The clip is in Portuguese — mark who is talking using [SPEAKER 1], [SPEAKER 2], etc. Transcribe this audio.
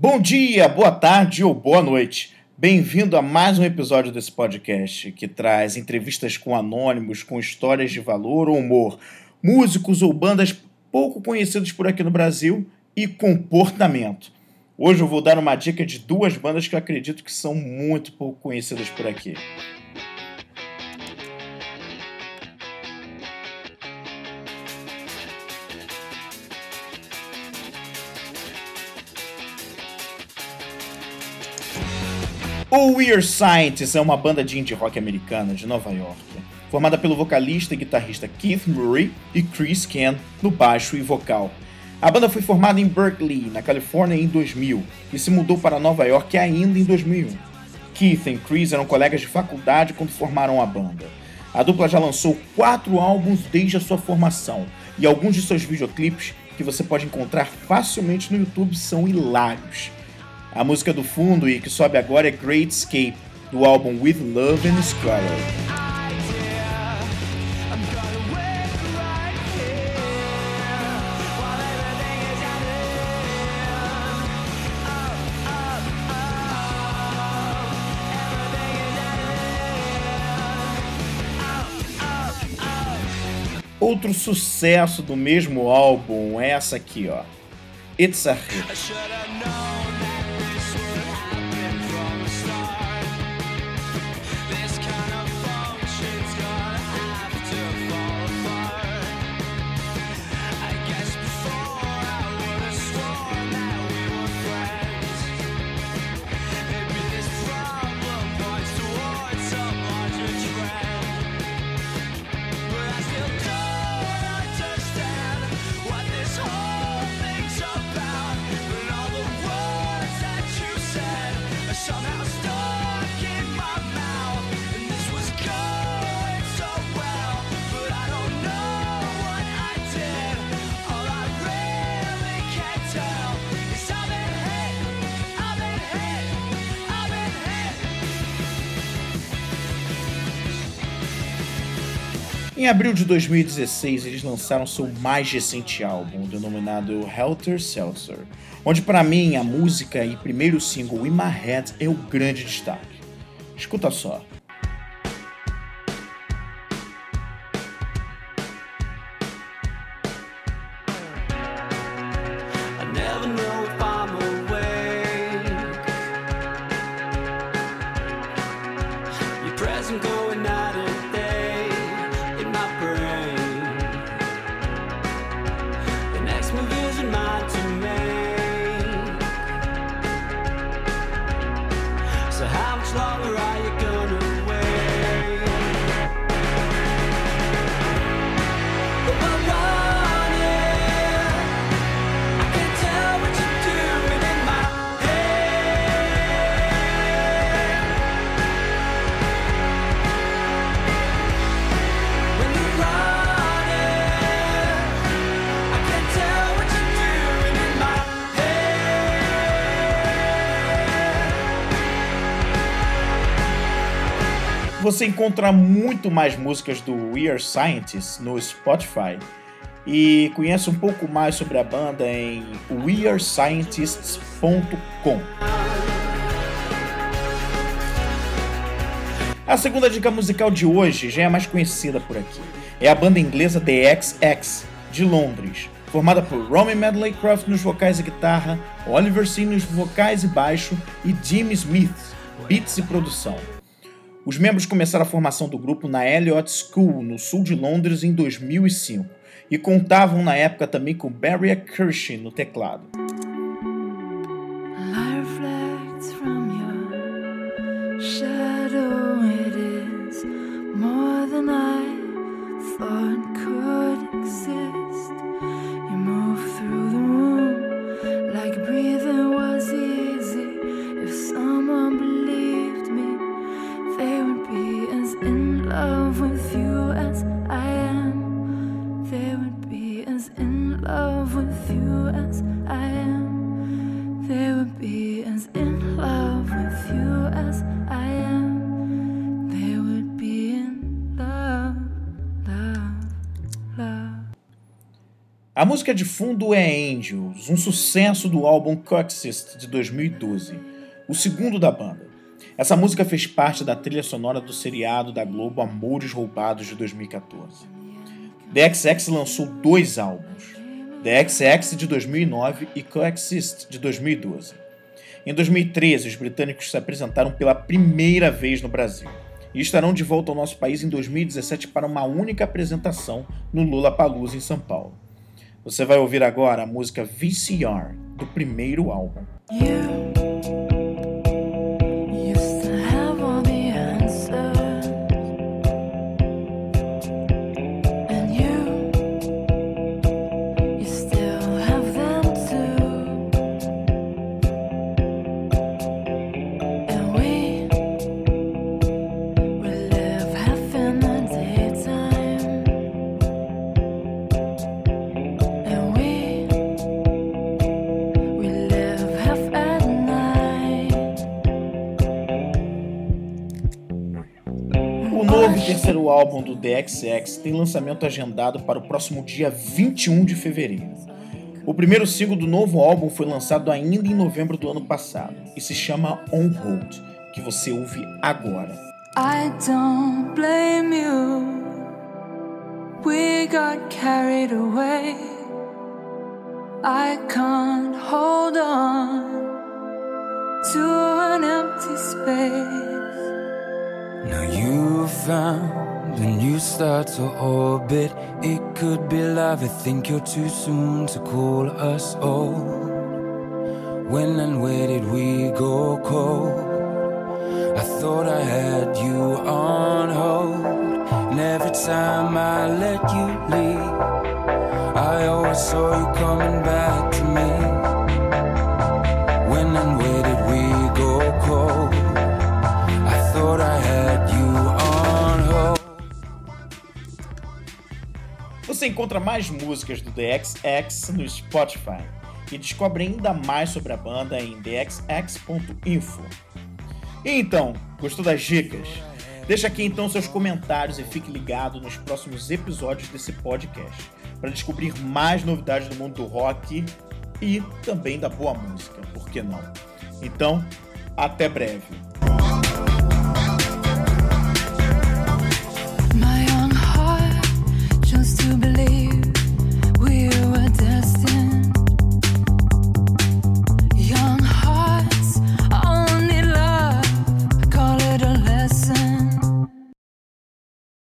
[SPEAKER 1] Bom dia, boa tarde ou boa noite. Bem-vindo a mais um episódio desse podcast que traz entrevistas com anônimos, com histórias de valor ou humor, músicos ou bandas pouco conhecidos por aqui no Brasil e comportamento. Hoje eu vou dar uma dica de duas bandas que eu acredito que são muito pouco conhecidas por aqui. O Weird Scientist é uma banda de indie rock americana de Nova York, formada pelo vocalista e guitarrista Keith Murray e Chris Ken no baixo e vocal. A banda foi formada em Berkeley, na Califórnia, em 2000 e se mudou para Nova York ainda em 2001. Keith e Chris eram colegas de faculdade quando formaram a banda. A dupla já lançou quatro álbuns desde a sua formação e alguns de seus videoclipes que você pode encontrar facilmente no YouTube são hilários. A música do fundo e que sobe agora é Great Escape, do álbum With Love and Squalor. Outro sucesso do mesmo álbum é essa aqui, ó. It's a Hit. Em abril de 2016, eles lançaram seu mais recente álbum, denominado Helter Seltzer, onde para mim a música e primeiro single In My Head é o grande destaque. Escuta só. longer I Você encontra muito mais músicas do We Are Scientists no Spotify e conhece um pouco mais sobre a banda em wearescientists.com. A segunda dica musical de hoje já é mais conhecida por aqui. É a banda inglesa The XX, de Londres, formada por Romy Medley Croft nos vocais e guitarra, Oliver Sim nos vocais e baixo e Jimmy Smith, beats e produção. Os membros começaram a formação do grupo na Elliott School, no sul de Londres, em 2005, e contavam na época também com Barry Kirsch no teclado.
[SPEAKER 2] would be as in love with you as I am. They would be as in love with you as I am.
[SPEAKER 1] A música de fundo é Angels, um sucesso do álbum Coexist de 2012, o segundo da banda. Essa música fez parte da trilha sonora do seriado da Globo Amores Roubados de 2014. The XX lançou dois álbuns, The XX de 2009 e Coexist de 2012. Em 2013, os britânicos se apresentaram pela primeira vez no Brasil e estarão de volta ao nosso país em 2017 para uma única apresentação no Lula Palusa em São Paulo. Você vai ouvir agora a música VCR do primeiro álbum. Yeah. Álbum do The XX tem lançamento agendado para o próximo dia 21 de fevereiro. O primeiro single do novo álbum foi lançado ainda em novembro do ano passado e se chama On Hold, que você ouve agora. I don't blame you. We got carried away. I can't hold on to an empty space. Now you found a you start to orbit. It could be love. I think you're too soon to call us old. When and where did we go cold? I thought I had you on hold. And every time I let you leave, I always saw you coming back to me. Você encontra mais músicas do The XX no Spotify e descobre ainda mais sobre a banda em thexx.info. E então, gostou das dicas? Deixa aqui então seus comentários e fique ligado nos próximos episódios desse podcast para descobrir mais novidades do mundo do rock e também da boa música, por que não? Então, até breve.